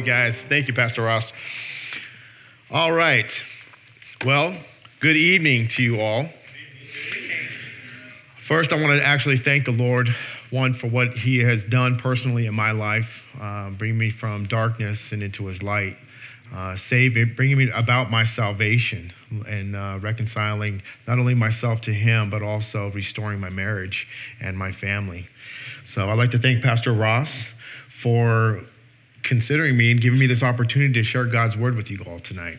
You guys. Thank you, Pastor Ross. All right. Well, good evening to you all. First, I want to actually thank the Lord, one, for what He has done personally in my life, uh, bringing me from darkness and into His light, uh, saving, bringing me about my salvation, and uh, reconciling not only myself to Him, but also restoring my marriage and my family. So I'd like to thank Pastor Ross for considering me and giving me this opportunity to share God's word with you all tonight.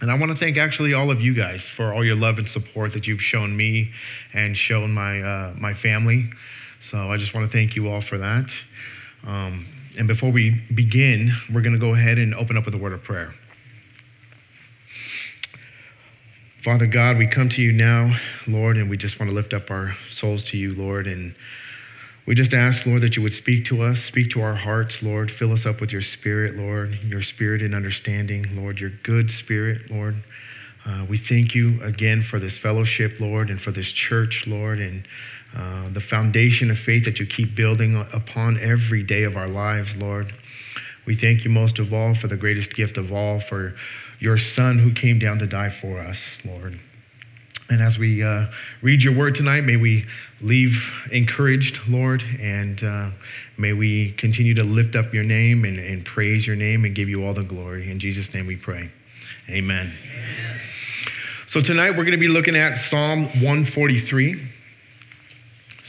And I want to thank actually all of you guys for all your love and support that you've shown me and shown my uh, my family. So I just want to thank you all for that. Um, and before we begin, we're going to go ahead and open up with a word of prayer. Father God, we come to you now, Lord, and we just want to lift up our souls to you, Lord, and we just ask, Lord, that you would speak to us, speak to our hearts, Lord. Fill us up with your spirit, Lord, your spirit and understanding, Lord, your good spirit, Lord. Uh, we thank you again for this fellowship, Lord, and for this church, Lord, and uh, the foundation of faith that you keep building upon every day of our lives, Lord. We thank you most of all for the greatest gift of all, for your Son who came down to die for us, Lord. And as we uh, read your word tonight, may we leave encouraged, Lord, and uh, may we continue to lift up your name and, and, praise your name and give you all the glory. In Jesus' name we pray. Amen. Amen. So tonight we're going to be looking at Psalm 143.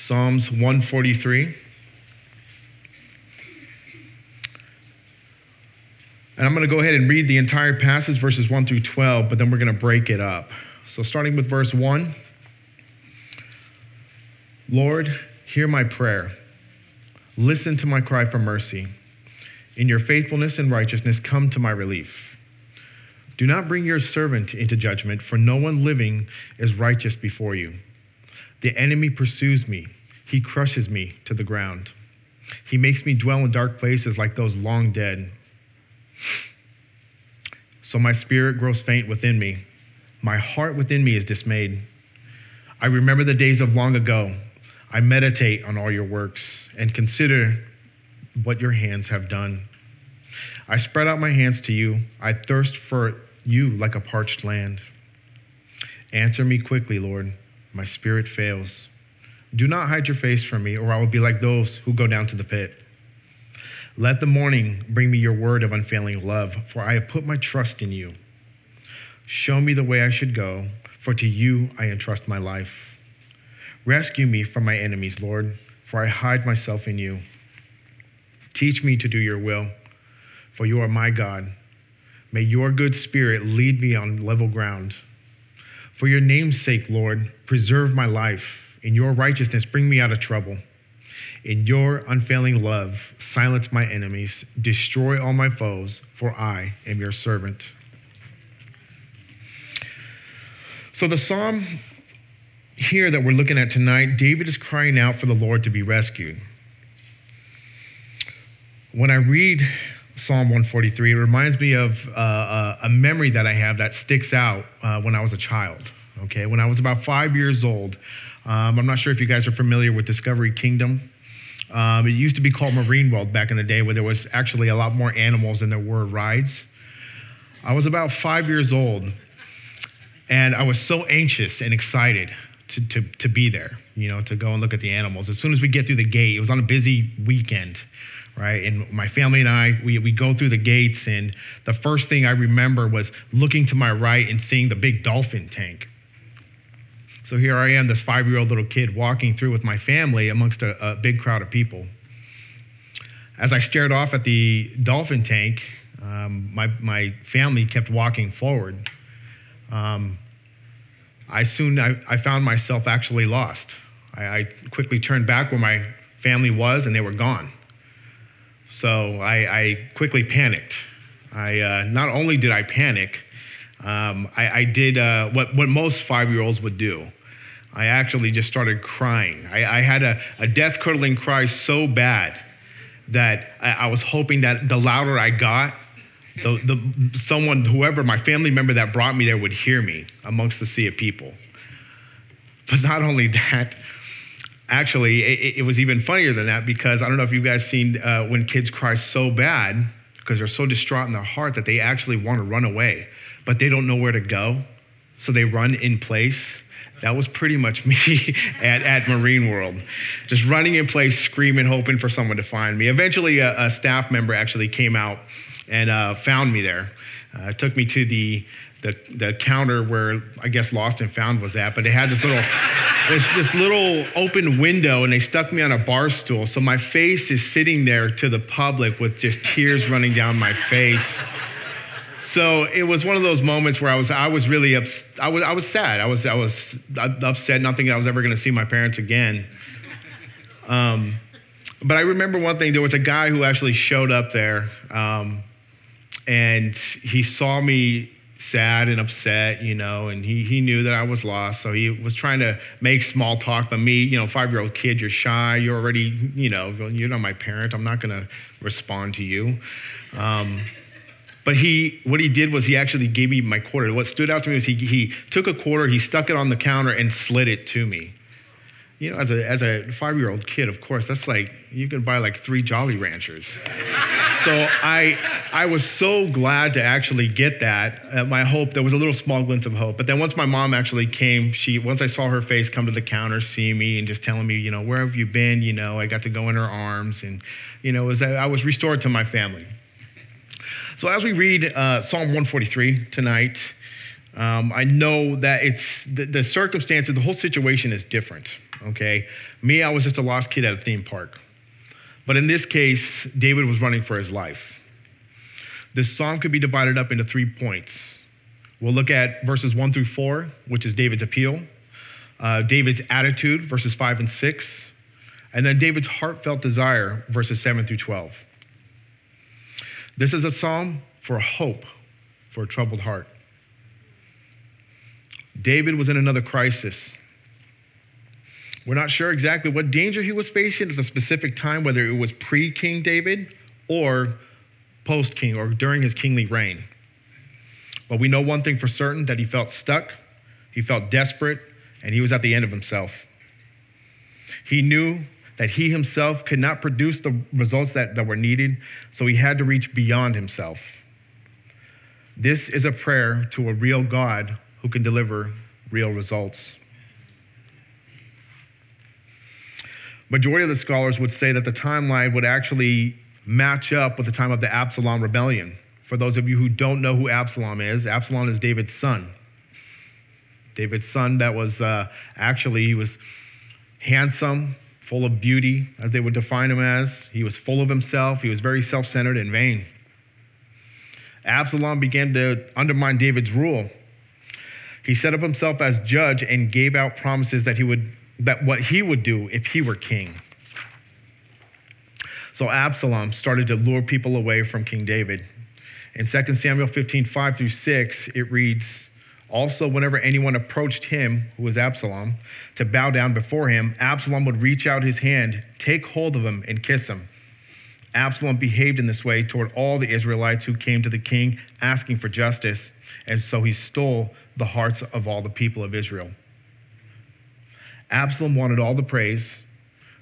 Psalms 143. And I'm going to go ahead and read the entire passage, verses 1 through 12, but then we're going to break it up. So, starting with verse 1 Lord, hear my prayer. Listen to my cry for mercy. In your faithfulness and righteousness, come to my relief. Do not bring your servant into judgment, for no one living is righteous before you. The enemy pursues me, he crushes me to the ground. He makes me dwell in dark places like those long dead. So my spirit grows faint within me. My heart within me is dismayed. I remember the days of long ago. I meditate on all your works and consider what your hands have done. I spread out my hands to you. I thirst for you like a parched land. Answer me quickly, Lord. My spirit fails. Do not hide your face from me, or I will be like those who go down to the pit. Let the morning bring me your word of unfailing love, for I have put my trust in you. Show me the way I should go, for to you I entrust my life. Rescue me from my enemies, Lord, for I hide myself in you. Teach me to do your will, for you are my God. May your good spirit lead me on level ground. For your name's sake, Lord, preserve my life. In your righteousness, bring me out of trouble. In your unfailing love, silence my enemies, destroy all my foes, for I am your servant. So, the psalm here that we're looking at tonight, David is crying out for the Lord to be rescued. When I read Psalm 143, it reminds me of uh, uh, a memory that I have that sticks out uh, when I was a child. Okay, when I was about five years old, um, I'm not sure if you guys are familiar with Discovery Kingdom. Um, it used to be called Marine World back in the day, where there was actually a lot more animals than there were rides. I was about five years old, and I was so anxious and excited to, to, to be there, you know, to go and look at the animals. As soon as we get through the gate, it was on a busy weekend, right? And my family and I, we, we go through the gates, and the first thing I remember was looking to my right and seeing the big dolphin tank. So here I am, this five year old little kid walking through with my family amongst a, a big crowd of people. As I stared off at the dolphin tank, um, my, my family kept walking forward. Um, I soon I, I, found myself actually lost. I, I, quickly turned back where my family was, and they were gone. So I, I quickly panicked. I uh, not only did I panic, um, I, did uh, what what most five year olds would do. I actually just started crying. I, had a, a death curdling cry so bad that I was hoping that the louder I got, the, the, someone, whoever, my family member that brought me there would hear me amongst the sea of people. But not only that, actually, it, it, was even funnier than that because I don't know if you guys seen uh, when kids cry so bad because they're so distraught in their heart that they actually want to run away, but they don't know where to go, so they run in place. That was pretty much me at, at Marine World, just running in place, screaming, hoping for someone to find me. Eventually, a, a staff member actually came out and uh, found me there. Uh, took me to the the, the counter where I guess Lost and Found was at, but they had this little this, this little open window and they stuck me on a bar stool. So my face is sitting there to the public with just tears running down my face. So it was one of those moments where I was I was really ups, I was I was sad. I was I was upset, not thinking I was ever going to see my parents again. Um, but I remember one thing. There was a guy who actually showed up there, um, and he saw me sad and upset, you know, and he, he knew that I was lost. So he was trying to make small talk. But me, you know, five year old kid, you're shy. You're already, you know, you're not my parent. I'm not going to respond to you. Um, but he, what he did was he actually gave me my quarter. What stood out to me was he, he took a quarter, he stuck it on the counter and slid it to me you know, as a as a five year old kid, of course, that's like you can buy like three Jolly Ranchers. so I I was so glad to actually get that. Uh, my hope there was a little small glint of hope. But then once my mom actually came, she once I saw her face come to the counter, see me, and just telling me, you know, where have you been? You know, I got to go in her arms, and you know, was I was restored to my family. So as we read uh, Psalm 143 tonight. Um, I know that it's the, the circumstances, the whole situation is different okay? Me, I was just a lost kid at a theme park. But in this case, David was running for his life. This psalm could be divided up into three points. We'll look at verses one through four, which is David's appeal, uh, David's attitude, verses five and six, and then David's heartfelt desire, verses seven through 12. This is a psalm for hope for a troubled heart. David was in another crisis. We're not sure exactly what danger he was facing at the specific time, whether it was pre King David or post King or during his kingly reign. But we know one thing for certain that he felt stuck, he felt desperate, and he was at the end of himself. He knew that he himself could not produce the results that, that were needed, so he had to reach beyond himself. This is a prayer to a real God who can deliver real results. majority of the scholars would say that the timeline would actually match up with the time of the Absalom rebellion. For those of you who don't know who Absalom is, Absalom is David's son. David's son that was uh, actually, he was handsome, full of beauty, as they would define him as. He was full of himself. He was very self centered and vain. Absalom began to undermine David's rule. He set up himself as judge and gave out promises that he would that what he would do if he were king. So Absalom started to lure people away from King David. In 2 Samuel 15, 5 through 6, it reads, Also, whenever anyone approached him, who was Absalom, to bow down before him, Absalom would reach out his hand, take hold of him, and kiss him. Absalom behaved in this way toward all the Israelites who came to the king asking for justice, and so he stole the hearts of all the people of Israel. Absalom wanted all the praise,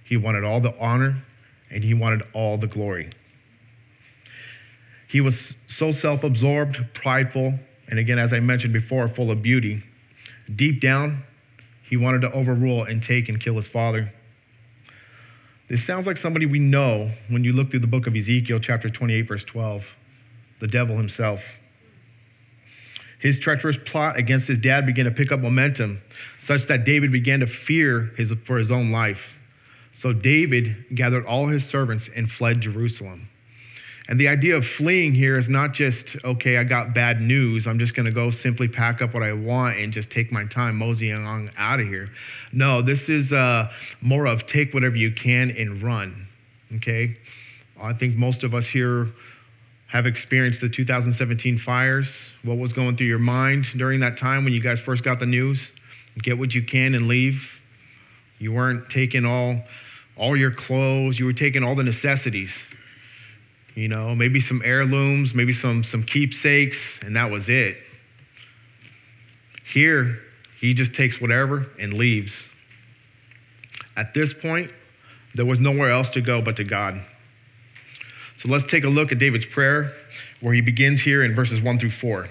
he wanted all the honor, and he wanted all the glory. He was so self absorbed, prideful, and again, as I mentioned before, full of beauty. Deep down, he wanted to overrule and take and kill his father. This sounds like somebody we know when you look through the book of Ezekiel, chapter 28, verse 12, the devil himself. His treacherous plot against his dad began to pick up momentum, such that David began to fear his, for his own life. So David gathered all his servants and fled Jerusalem. And the idea of fleeing here is not just, okay, I got bad news. I'm just going to go simply pack up what I want and just take my time moseying on out of here. No, this is uh, more of take whatever you can and run. Okay? I think most of us here have experienced the 2017 fires, what was going through your mind during that time when you guys first got the news? Get what you can and leave. You weren't taking all all your clothes, you were taking all the necessities. You know, maybe some heirlooms, maybe some some keepsakes, and that was it. Here, he just takes whatever and leaves. At this point, there was nowhere else to go but to God. So let's take a look at David's prayer, where he begins here in verses 1 through 4.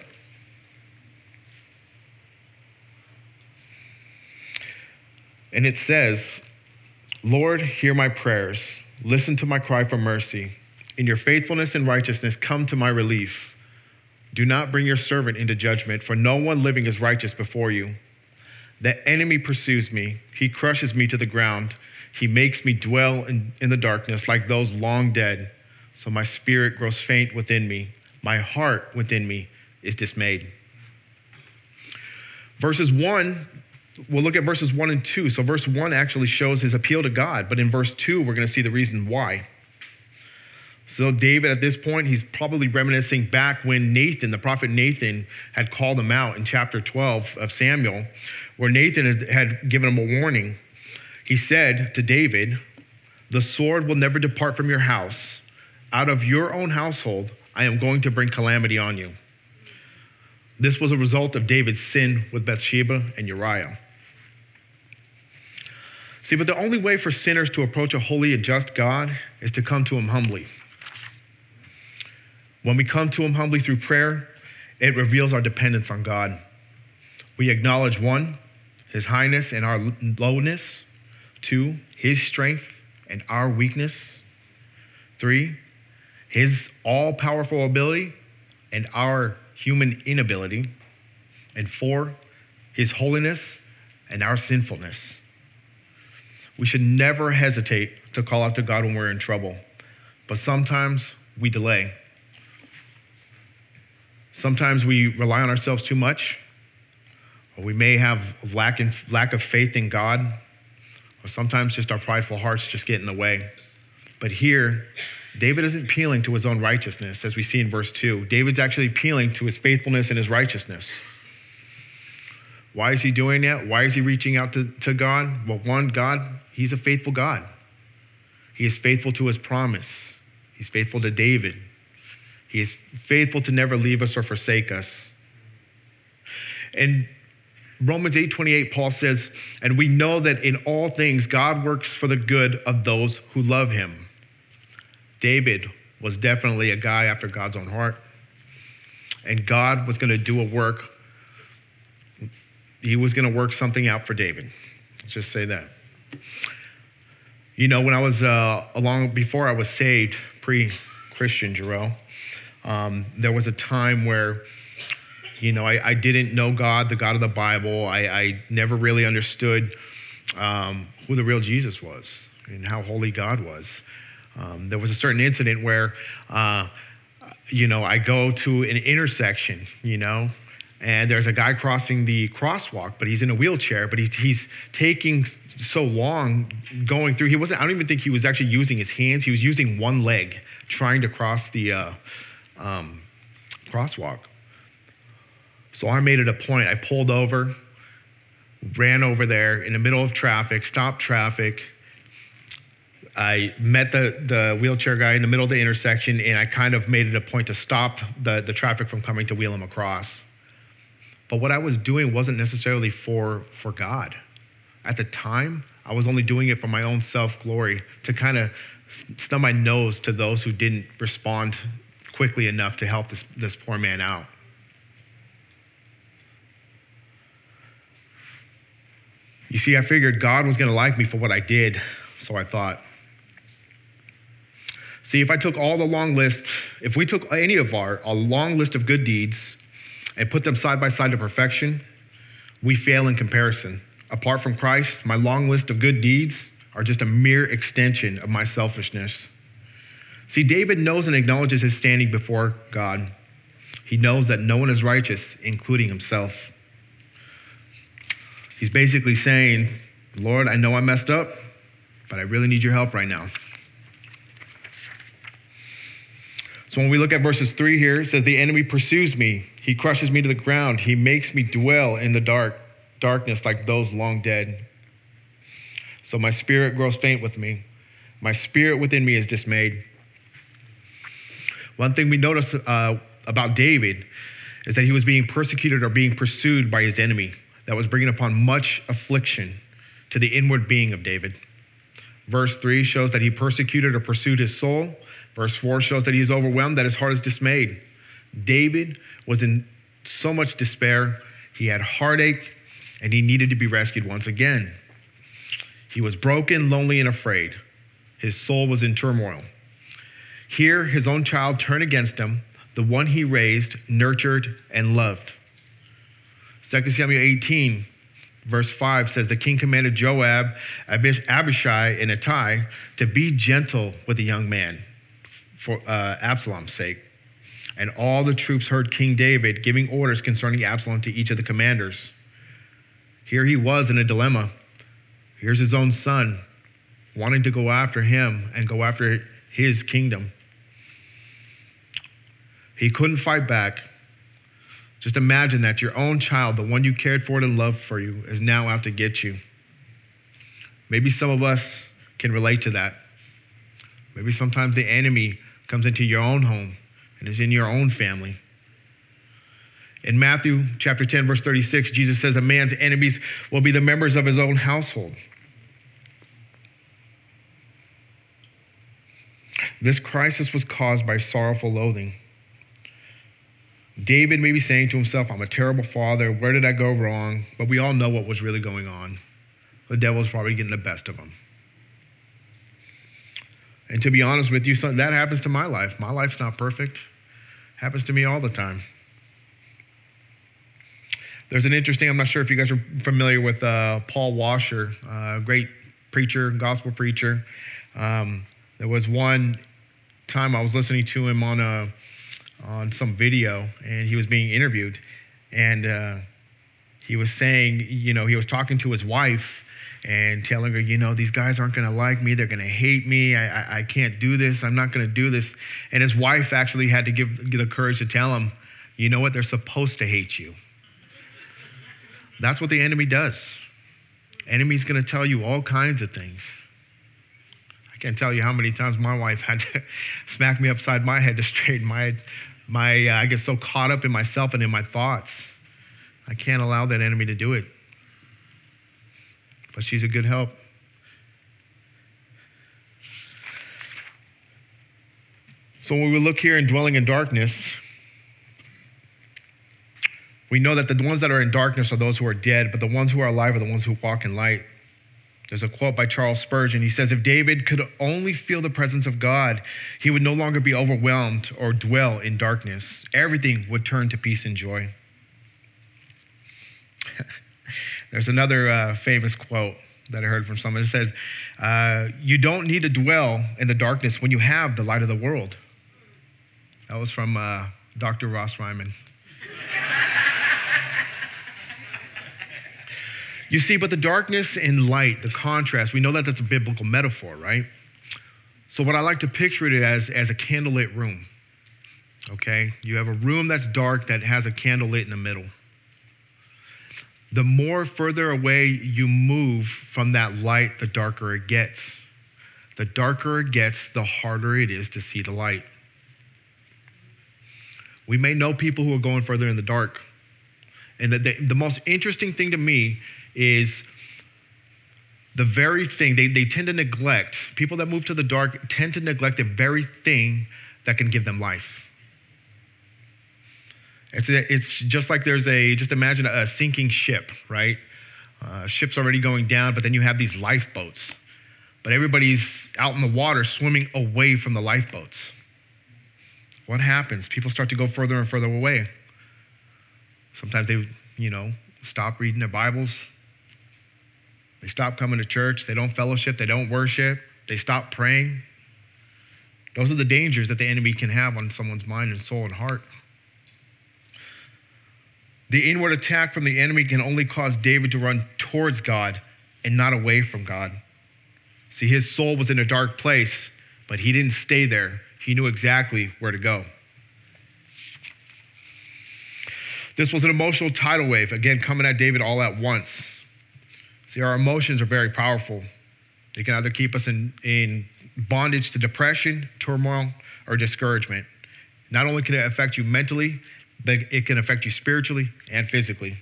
And it says, Lord, hear my prayers. Listen to my cry for mercy. In your faithfulness and righteousness, come to my relief. Do not bring your servant into judgment, for no one living is righteous before you. The enemy pursues me, he crushes me to the ground. He makes me dwell in, in the darkness like those long dead. So my spirit grows faint within me. My heart within me is dismayed. Verses 1, we'll look at verses 1 and 2. So, verse 1 actually shows his appeal to God, but in verse 2, we're going to see the reason why. So, David, at this point, he's probably reminiscing back when Nathan, the prophet Nathan, had called him out in chapter 12 of Samuel, where Nathan had given him a warning. He said to David, The sword will never depart from your house. Out of your own household, I am going to bring calamity on you. This was a result of David's sin with Bathsheba and Uriah. See, but the only way for sinners to approach a holy and just God is to come to Him humbly. When we come to Him humbly through prayer, it reveals our dependence on God. We acknowledge one, His highness and our lowness, two, His strength and our weakness, three, His all powerful ability and our human inability, and four, His holiness and our sinfulness. We should never hesitate to call out to God when we're in trouble, but sometimes we delay. Sometimes we rely on ourselves too much, or we may have lack, in, lack of faith in God, or sometimes just our prideful hearts just get in the way. But here, David isn't appealing to his own righteousness, as we see in verse 2. David's actually appealing to his faithfulness and his righteousness. Why is he doing that? Why is he reaching out to, to God? Well, one, God, he's a faithful God. He is faithful to his promise. He's faithful to David. He is faithful to never leave us or forsake us. And Romans 8:28 Paul says, "And we know that in all things God works for the good of those who love him." David was definitely a guy after God's own heart. And God was going to do a work. He was going to work something out for David. Let's just say that. You know, when I was uh, along before I was saved, pre-Christian, Jarrell, um, there was a time where, you know, I, I, didn't know God, the God of the Bible. I, I never really understood um, who the real Jesus was and how holy God was. Um, there was a certain incident where, uh, you know, I go to an intersection, you know, and there's a guy crossing the crosswalk, but he's in a wheelchair, but he's, he's taking so long going through. He wasn't, I don't even think he was actually using his hands. He was using one leg trying to cross the, uh, um, crosswalk. So I made it a point. I pulled over, ran over there in the middle of traffic, stopped traffic. I met the, the wheelchair guy in the middle of the intersection, and I kind of made it a point to stop the, the traffic from coming to wheel him across. But what I was doing wasn't necessarily for, for God. At the time, I was only doing it for my own self glory to kind of snub my nose to those who didn't respond quickly enough to help this, this poor man out. You see, I figured God was going to like me for what I did, so I thought. See, if I took all the long list, if we took any of our a long list of good deeds and put them side by side to perfection, we fail in comparison. Apart from Christ, my long list of good deeds are just a mere extension of my selfishness. See, David knows and acknowledges his standing before God. He knows that no one is righteous, including himself. He's basically saying, Lord, I know I messed up, but I really need your help right now. So when we look at verses 3 here, it says, The enemy pursues me. He crushes me to the ground. He makes me dwell in the dark, darkness like those long dead. So my spirit grows faint with me. My spirit within me is dismayed. One thing we notice uh, about David is that he was being persecuted or being pursued by his enemy that was bringing upon much affliction to the inward being of David. Verse 3 shows that he persecuted or pursued his soul. Verse 4 shows that he is overwhelmed, that his heart is dismayed. David was in so much despair, he had heartache, and he needed to be rescued once again. He was broken, lonely, and afraid. His soul was in turmoil. Here, his own child turned against him, the one he raised, nurtured, and loved. 2 Samuel 18, verse 5 says, The king commanded Joab, Abishai, and Ittai to be gentle with the young man for uh, Absalom's sake. And all the troops heard King David giving orders concerning Absalom to each of the commanders. Here he was in a dilemma. Here's his own son wanting to go after him and go after his kingdom. He couldn't fight back. Just imagine that your own child, the one you cared for and loved for you, is now out to get you. Maybe some of us can relate to that. Maybe sometimes the enemy comes into your own home and is in your own family. In Matthew chapter 10, verse 36, Jesus says, A man's enemies will be the members of his own household. This crisis was caused by sorrowful loathing. David may be saying to himself, I'm a terrible father. Where did I go wrong? But we all know what was really going on. The devil's probably getting the best of him. And to be honest with you, that happens to my life. My life's not perfect. Happens to me all the time. There's an interesting, I'm not sure if you guys are familiar with uh, Paul Washer, a uh, great preacher, gospel preacher. Um, there was one time I was listening to him on a on some video, and he was being interviewed, and uh, he was saying, you know, he was talking to his wife and telling her, you know, these guys aren't going to like me. They're going to hate me. I, I, I, can't do this. I'm not going to do this. And his wife actually had to give, give the courage to tell him, you know what? They're supposed to hate you. That's what the enemy does. Enemy's going to tell you all kinds of things. I can't tell you how many times my wife had to smack me upside my head to straighten my my uh, I get so caught up in myself and in my thoughts. I can't allow that enemy to do it. But she's a good help. So when we look here in dwelling in darkness, we know that the ones that are in darkness are those who are dead, but the ones who are alive are the ones who walk in light. There's a quote by Charles Spurgeon. He says, If David could only feel the presence of God, he would no longer be overwhelmed or dwell in darkness. Everything would turn to peace and joy. There's another uh, famous quote that I heard from someone. It says, uh, You don't need to dwell in the darkness when you have the light of the world. That was from uh, Dr. Ross Ryman. You see, but the darkness and light, the contrast, we know that that's a biblical metaphor, right? So, what I like to picture it as, as a candlelit room. Okay? You have a room that's dark that has a candle lit in the middle. The more further away you move from that light, the darker it gets. The darker it gets, the harder it is to see the light. We may know people who are going further in the dark. And the, the, the most interesting thing to me is the very thing they, they tend to neglect, people that move to the dark tend to neglect the very thing that can give them life. It's, a, it's just like there's a, just imagine a, sinking ship, right? Uh, ship's already going down, but then you have these lifeboats. But everybody's out in the water swimming away from the lifeboats. What happens? People start to go further and further away. Sometimes they, you know, stop reading their Bibles, they stop coming to church. They don't fellowship. They don't worship. They stop praying. Those are the dangers that the enemy can have on someone's mind and soul and heart. The inward attack from the enemy can only cause David to run towards God and not away from God. See, his soul was in a dark place, but he didn't stay there. He knew exactly where to go. This was an emotional tidal wave, again, coming at David all at once. See, our emotions are very powerful. They can either keep us in, in bondage to depression, turmoil, or discouragement. Not only can it affect you mentally, but it can affect you spiritually and physically.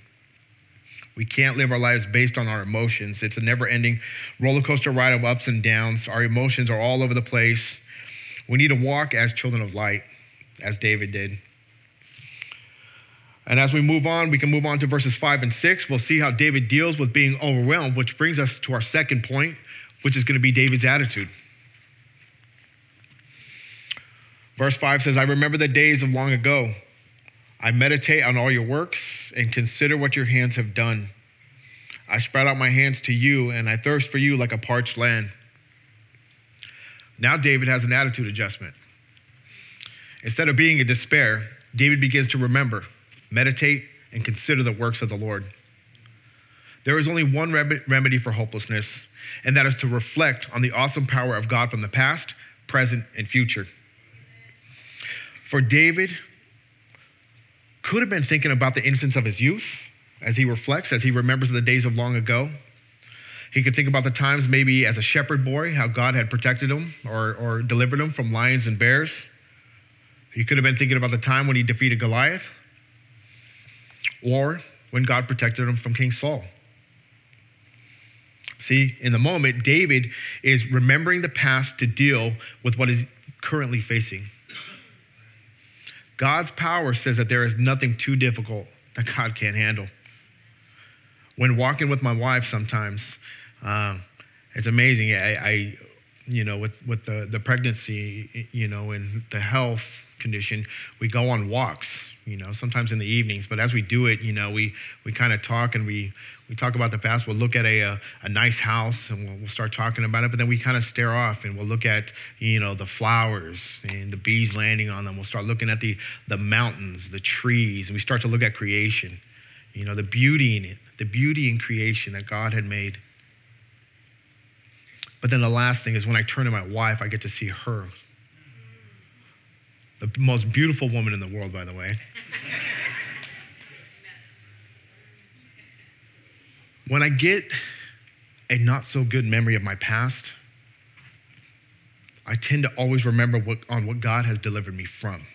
We can't live our lives based on our emotions. It's a never ending roller coaster ride of ups and downs. Our emotions are all over the place. We need to walk as children of light, as David did. And as we move on, we can move on to verses 5 and 6. We'll see how David deals with being overwhelmed, which brings us to our second point, which is going to be David's attitude. Verse 5 says, I remember the days of long ago. I meditate on all your works and consider what your hands have done. I spread out my hands to you, and I thirst for you like a parched land. Now, David has an attitude adjustment. Instead of being in despair, David begins to remember, meditate, and consider the works of the Lord. There is only one remedy for hopelessness, and that is to reflect on the awesome power of God from the past, present, and future. For David, could have been thinking about the innocence of his youth as he reflects, as he remembers the days of long ago. He could think about the times maybe as a shepherd boy, how God had protected him or, or delivered him from lions and bears. He could have been thinking about the time when he defeated Goliath or when God protected him from King Saul. See, in the moment, David is remembering the past to deal with what is currently facing. God's power says that there is nothing too difficult that God can't handle. When walking with my wife, sometimes uh, it's amazing. I, I, you know, with with the the pregnancy, you know, and the health condition, we go on walks. You know, sometimes in the evenings. But as we do it, you know, we we kind of talk and we we talk about the past. We'll look at a a, a nice house and we'll, we'll start talking about it. But then we kind of stare off and we'll look at you know the flowers and the bees landing on them. We'll start looking at the the mountains, the trees, and we start to look at creation. You know, the beauty in it, the beauty in creation that God had made. But then the last thing is when I turn to my wife, I get to see her the most beautiful woman in the world, by the way. when I get a not so good memory of my past, I tend to always remember what, on what God has delivered me from.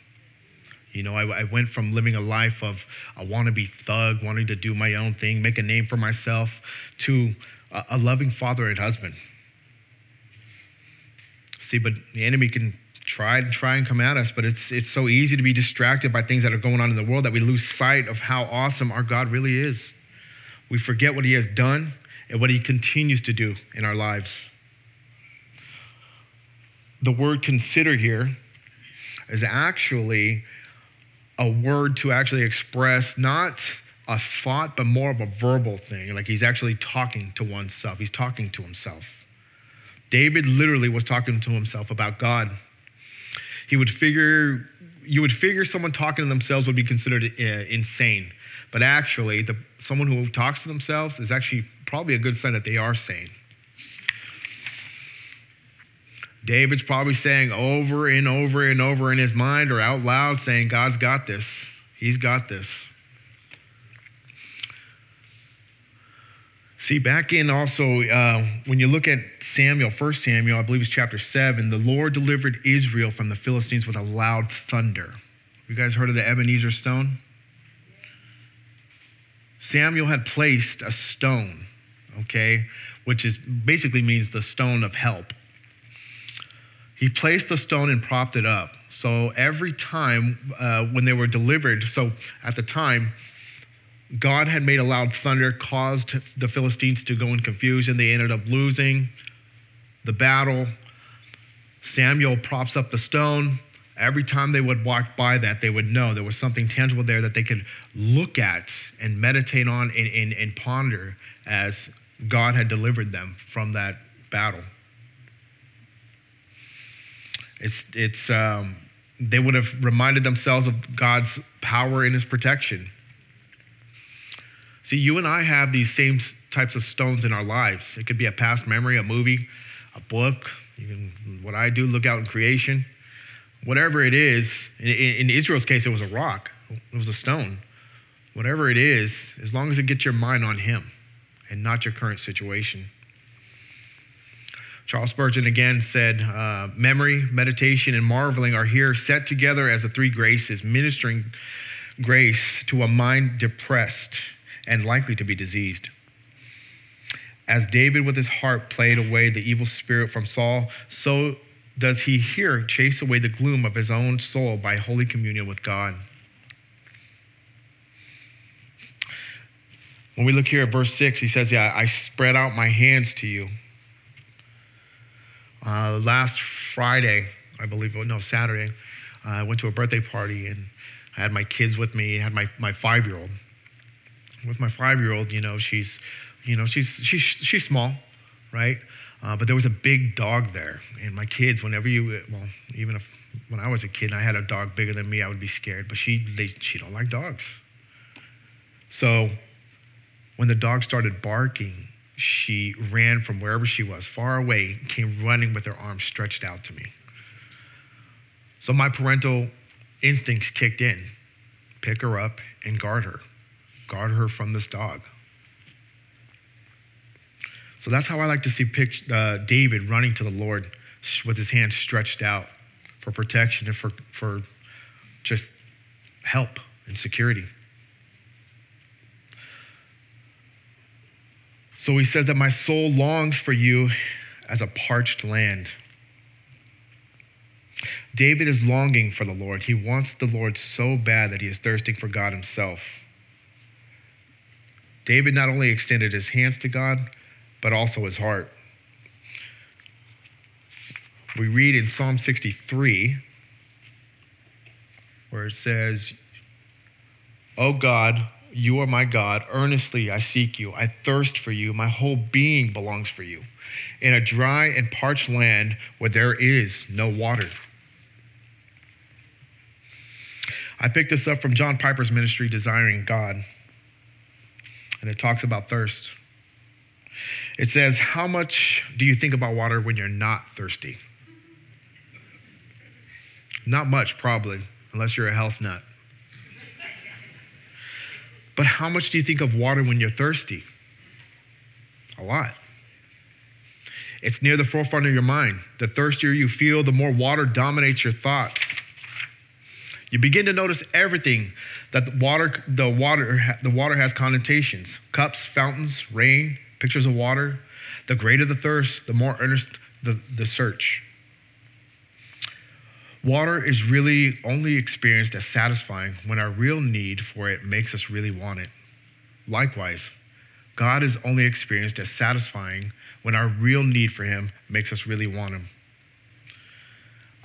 You know, I, I, went from living a life of a wannabe thug, wanting to do my own thing, make a name for myself, to a, a loving father and husband. See, but the enemy can try to try and come at us, but it's it's so easy to be distracted by things that are going on in the world that we lose sight of how awesome our God really is. We forget what he has done and what he continues to do in our lives. The word consider here is actually a word to actually express not a thought, but more of a verbal thing. Like he's actually talking to oneself, he's talking to himself. David literally was talking to himself about God he would figure you would figure someone talking to themselves would be considered uh, insane, but actually, the, someone who talks to themselves is actually probably a good sign that they are sane. David's probably saying over and over and over in his mind or out loud, saying, God's got this. He's got this. See, back in also, uh, when you look at Samuel, 1 Samuel, I believe it's chapter 7, the Lord delivered Israel from the Philistines with a loud thunder. You guys heard of the Ebenezer stone? Samuel had placed a stone, okay, which is basically means the stone of help. He placed the stone and propped it up. So every time uh, when they were delivered, so at the time, God had made a loud thunder, caused the Philistines to go in confusion. They ended up losing the battle. Samuel props up the stone. Every time they would walk by that, they would know there was something tangible there that they could look at and meditate on and, and, and ponder as God had delivered them from that battle. It's, it's, um, they would have reminded themselves of God's power and his protection. See, you and I have these same types of stones in our lives. It could be a past memory, a movie, a book, even what I do, look out in creation. Whatever it is, in, in Israel's case, it was a rock, it was a stone. Whatever it is, as long as it gets your mind on Him and not your current situation. Charles Spurgeon again said, uh, Memory, meditation, and marveling are here set together as the three graces, ministering grace to a mind depressed and likely to be diseased. As David with his harp played away the evil spirit from Saul, so does he here chase away the gloom of his own soul by holy communion with God. When we look here at verse 6, he says, Yeah, I spread out my hands to you. Uh, last Friday, I believe, no, Saturday, uh, I went to a birthday party and I had my kids with me, I had my, my five year old. With my five year old, you know, she's, you know, she's, she's, she's small, right? Uh, but there was a big dog there. And my kids, whenever you, well, even if when I was a kid and I had a dog bigger than me, I would be scared. But she, they, she don't like dogs. So when the dog started barking, she ran from wherever she was, far away, came running with her arms stretched out to me. So my parental instincts kicked in pick her up and guard her, guard her from this dog. So that's how I like to see uh, David running to the Lord with his hands stretched out for protection and for, for just help and security. So he says that my soul longs for you as a parched land. David is longing for the Lord. He wants the Lord so bad that he is thirsting for God himself. David not only extended his hands to God, but also his heart. We read in Psalm 63 where it says, O God, you are my God. Earnestly I seek you. I thirst for you. My whole being belongs for you. In a dry and parched land where there is no water. I picked this up from John Piper's ministry, Desiring God. And it talks about thirst. It says, How much do you think about water when you're not thirsty? Not much, probably, unless you're a health nut. But how much do you think of water when you're thirsty? A lot. It's near the forefront of your mind. The thirstier you feel, the more water dominates your thoughts. You begin to notice everything that the water, the water, the water has connotations: cups, fountains, rain, pictures of water. The greater the thirst, the more earnest the, the search. Water is really only experienced as satisfying when our real need for it makes us really want it. Likewise, God is only experienced as satisfying when our real need for Him makes us really want Him.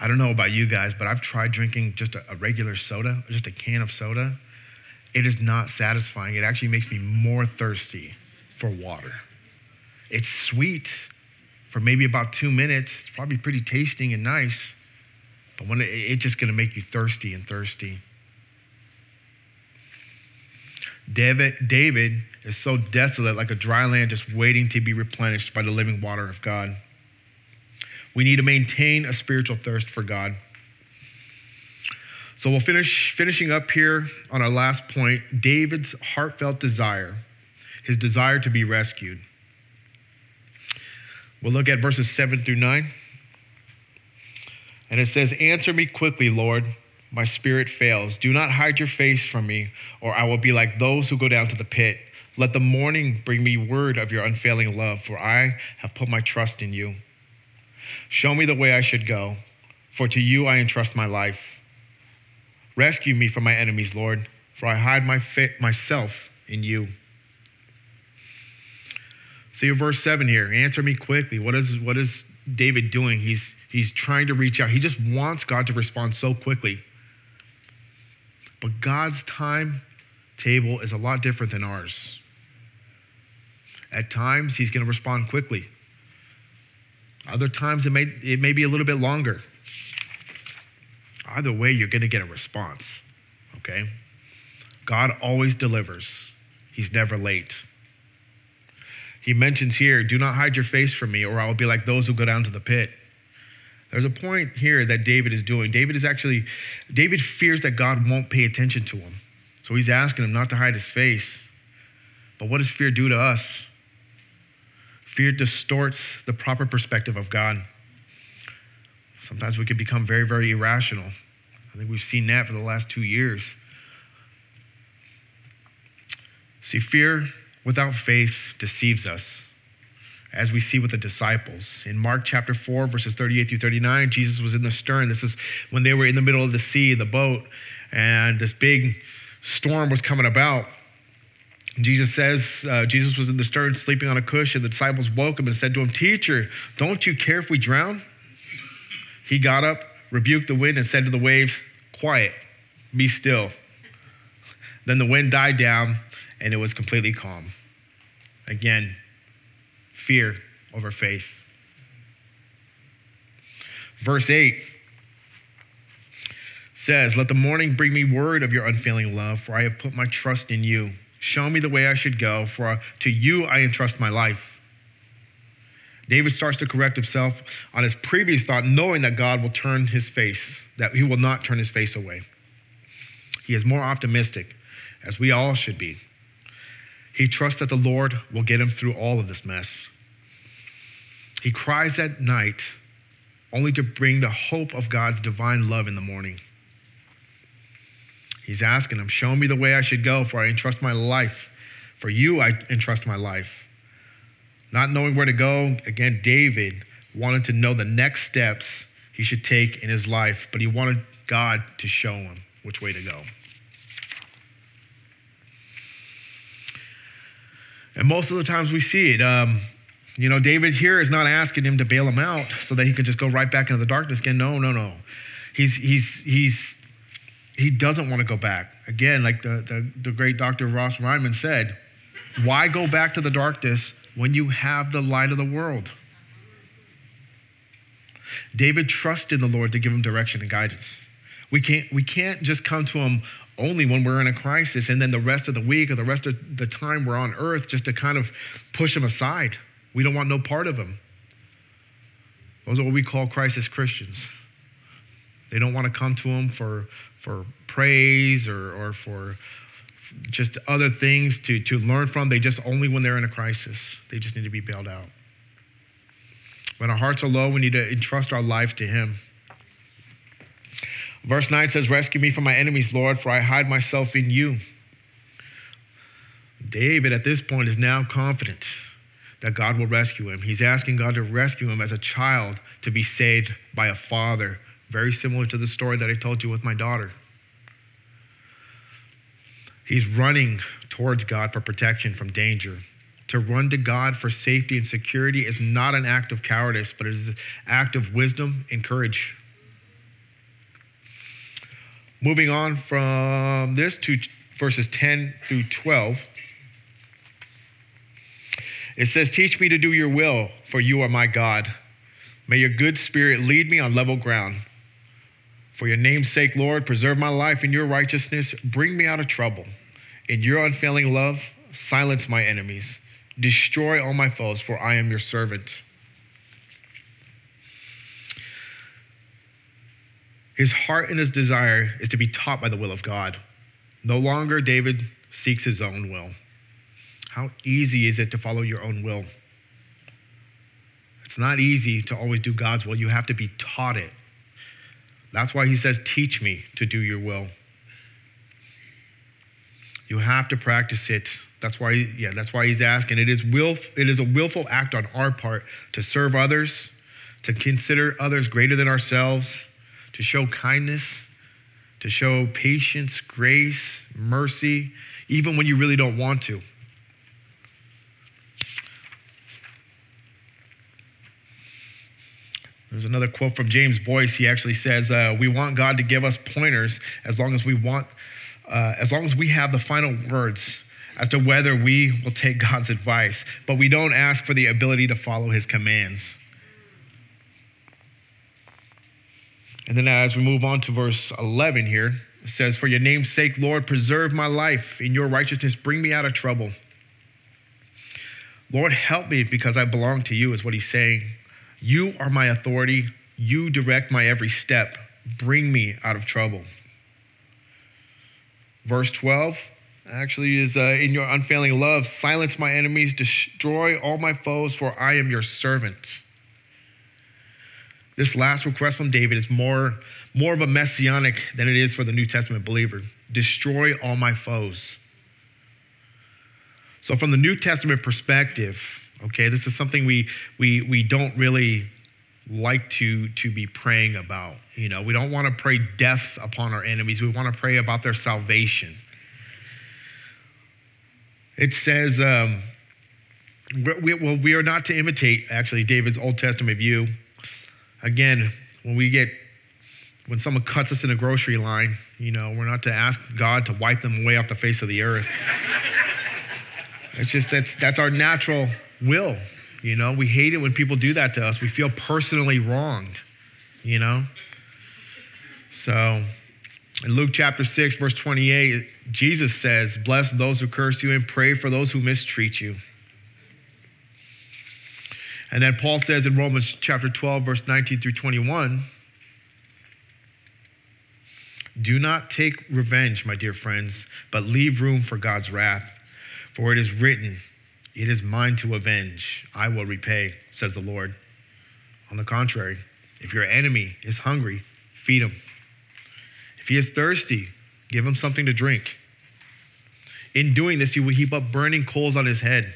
I don't know about you guys, but I've tried drinking just a, a regular soda, just a can of soda. It is not satisfying. It actually makes me more thirsty for water. It's sweet for maybe about two minutes. It's probably pretty tasting and nice but when it, it's just going to make you thirsty and thirsty. David, David is so desolate, like a dry land just waiting to be replenished by the living water of God. We need to maintain a spiritual thirst for God. So we'll finish finishing up here on our last point, David's heartfelt desire, his desire to be rescued. We'll look at verses 7 through 9. And it says, Answer me quickly, Lord. My spirit fails. Do not hide your face from me, or I will be like those who go down to the pit. Let the morning bring me word of your unfailing love, for I have put my trust in you. Show me the way I should go, for to you I entrust my life. Rescue me from my enemies, Lord, for I hide my fa- myself in you. See verse 7 here. Answer me quickly. What is, what is David doing? He's, he's trying to reach out. He just wants God to respond so quickly. But God's time table is a lot different than ours. At times, he's going to respond quickly. Other times, it may, it may be a little bit longer. Either way, you're going to get a response, okay? God always delivers, He's never late. He mentions here, do not hide your face from me, or I will be like those who go down to the pit. There's a point here that David is doing. David is actually, David fears that God won't pay attention to him. So he's asking him not to hide his face. But what does fear do to us? Fear distorts the proper perspective of God. Sometimes we can become very, very irrational. I think we've seen that for the last two years. See, fear without faith deceives us, as we see with the disciples. In Mark chapter 4, verses 38 through 39, Jesus was in the stern. This is when they were in the middle of the sea, the boat, and this big storm was coming about. Jesus says, uh, Jesus was in the stern sleeping on a cushion. The disciples woke him and said to him, Teacher, don't you care if we drown? He got up, rebuked the wind, and said to the waves, Quiet, be still. Then the wind died down, and it was completely calm. Again, fear over faith. Verse 8 says, Let the morning bring me word of your unfailing love, for I have put my trust in you. Show me the way I should go, for to you I entrust my life. David starts to correct himself on his previous thought, knowing that God will turn his face, that he will not turn his face away. He is more optimistic, as we all should be. He trusts that the Lord will get him through all of this mess. He cries at night only to bring the hope of God's divine love in the morning. He's asking him, Show me the way I should go, for I entrust my life. For you, I entrust my life. Not knowing where to go, again, David wanted to know the next steps he should take in his life, but he wanted God to show him which way to go. And most of the times we see it. Um, you know, David here is not asking him to bail him out so that he could just go right back into the darkness again. No, no, no. He's he's he's he doesn't want to go back. Again, like the, the, the great Dr. Ross Ryman said, why go back to the darkness when you have the light of the world? David trusted in the Lord to give him direction and guidance. We can't, we can't just come to him only when we're in a crisis and then the rest of the week or the rest of the time we're on earth just to kind of push him aside. We don't want no part of him. Those are what we call crisis Christians. They don't want to come to him for, for praise or, or for just other things to, to learn from. They just only when they're in a crisis, they just need to be bailed out. When our hearts are low, we need to entrust our lives to Him. Verse 9 says, Rescue me from my enemies, Lord, for I hide myself in you. David, at this point, is now confident that God will rescue him. He's asking God to rescue him as a child to be saved by a father very similar to the story that I told you with my daughter. He's running towards God for protection from danger. To run to God for safety and security is not an act of cowardice, but it is an act of wisdom and courage. Moving on from this to verses 10 through 12. It says, Teach me to do your will, for you are my God. May your good spirit lead me on level ground. For your name's sake, Lord, preserve my life in your righteousness. Bring me out of trouble. In your unfailing love, silence my enemies. Destroy all my foes, for I am your servant. His heart and his desire is to be taught by the will of God. No longer David seeks his own will. How easy is it to follow your own will? It's not easy to always do God's will. You have to be taught it. That's why he says, Teach me to do your will. You have to practice it. That's why, yeah, that's why he's asking. It is will, it is a willful act on our part to serve others, to consider others greater than ourselves, to show kindness, to show patience, grace, mercy, even when you really don't want to. There's another quote from James Boice. He actually says, uh, "We want God to give us pointers as long as we want, uh, as long as we have the final words as to whether we will take God's advice, but we don't ask for the ability to follow His commands." And then as we move on to verse 11 here, it says, "For your name's sake, Lord, preserve my life. In your righteousness, bring me out of trouble." Lord, help me because I belong to you, is what he's saying. You are my authority. You direct my every step. Bring me out of trouble. Verse 12 actually is uh, in your unfailing love, silence my enemies, destroy all my foes, for I am your servant. This last request from David is more, more of a messianic than it is for the New Testament believer. Destroy all my foes. So, from the New Testament perspective, okay, this is something we we we don't really like to to be praying about. You know, we don't want to pray death upon our enemies. We want to pray about their salvation. It says, um, we, well, we are not to imitate actually David's Old Testament view. Again, when we get when someone cuts us in a grocery line, you know, we're not to ask God to wipe them away off the face of the earth. it's just that's that's our natural will. You know, we hate it when people do that to us. We feel personally wronged, you know? So, in Luke chapter 6, verse 28, Jesus says, Bless those who curse you and pray for those who mistreat you. And then Paul says in Romans chapter 12, verse 19 through 21, Do not take revenge, my dear friends, but leave room for God's wrath. For it is written, it is mine to avenge. I will repay, says the Lord. On the contrary, if your enemy is hungry, feed him. If he is thirsty, give him something to drink. In doing this, you will heap up burning coals on his head.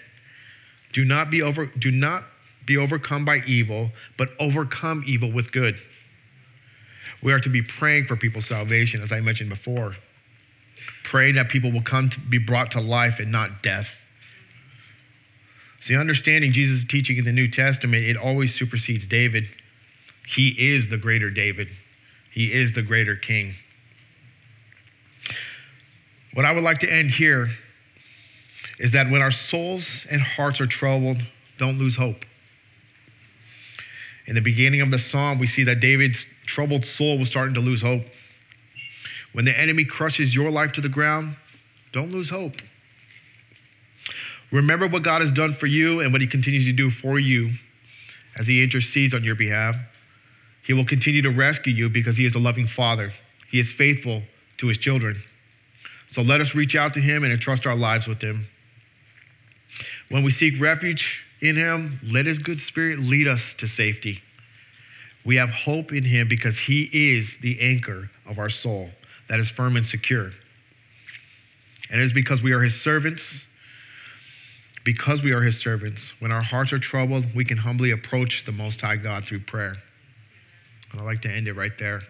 Do not be over do not be overcome by evil, but overcome evil with good. We are to be praying for people's salvation, as I mentioned before. Praying that people will come to be brought to life and not death. See, understanding Jesus' teaching in the New Testament, it always supersedes David. He is the greater David, he is the greater king. What I would like to end here is that when our souls and hearts are troubled, don't lose hope. In the beginning of the psalm, we see that David's troubled soul was starting to lose hope. When the enemy crushes your life to the ground, don't lose hope. Remember what God has done for you and what He continues to do for you as He intercedes on your behalf. He will continue to rescue you because He is a loving Father. He is faithful to His children. So let us reach out to Him and entrust our lives with Him. When we seek refuge in Him, let His good Spirit lead us to safety. We have hope in Him because He is the anchor of our soul that is firm and secure. And it is because we are His servants because we are his servants, when our hearts are troubled, we can humbly approach the Most High God through prayer. And I'd like to end it right there.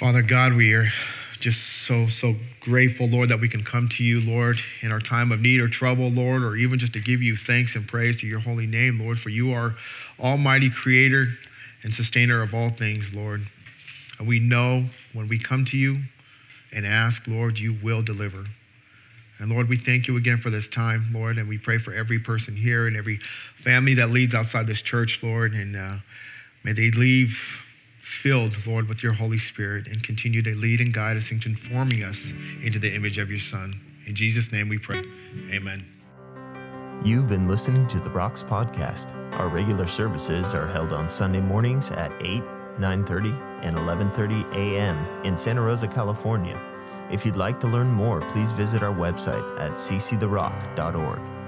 Father God, we are just so, so grateful, Lord, that we can come to you, Lord, in our time of need or trouble, Lord, or even just to give you thanks and praise to your holy name, Lord, for you are Almighty Creator and Sustainer of all things, Lord. And we know when we come to you and ask, Lord, you will deliver. And Lord, we thank you again for this time, Lord, and we pray for every person here and every family that leads outside this church, Lord, and uh, may they leave filled, Lord, with your Holy Spirit and continue to lead and guide us into informing us into the image of your Son. In Jesus' name we pray. Amen. You've been listening to the Rocks Podcast. Our regular services are held on Sunday mornings at 8, 9.30, and 11.30 a.m. in Santa Rosa, California. If you'd like to learn more, please visit our website at cctherock.org.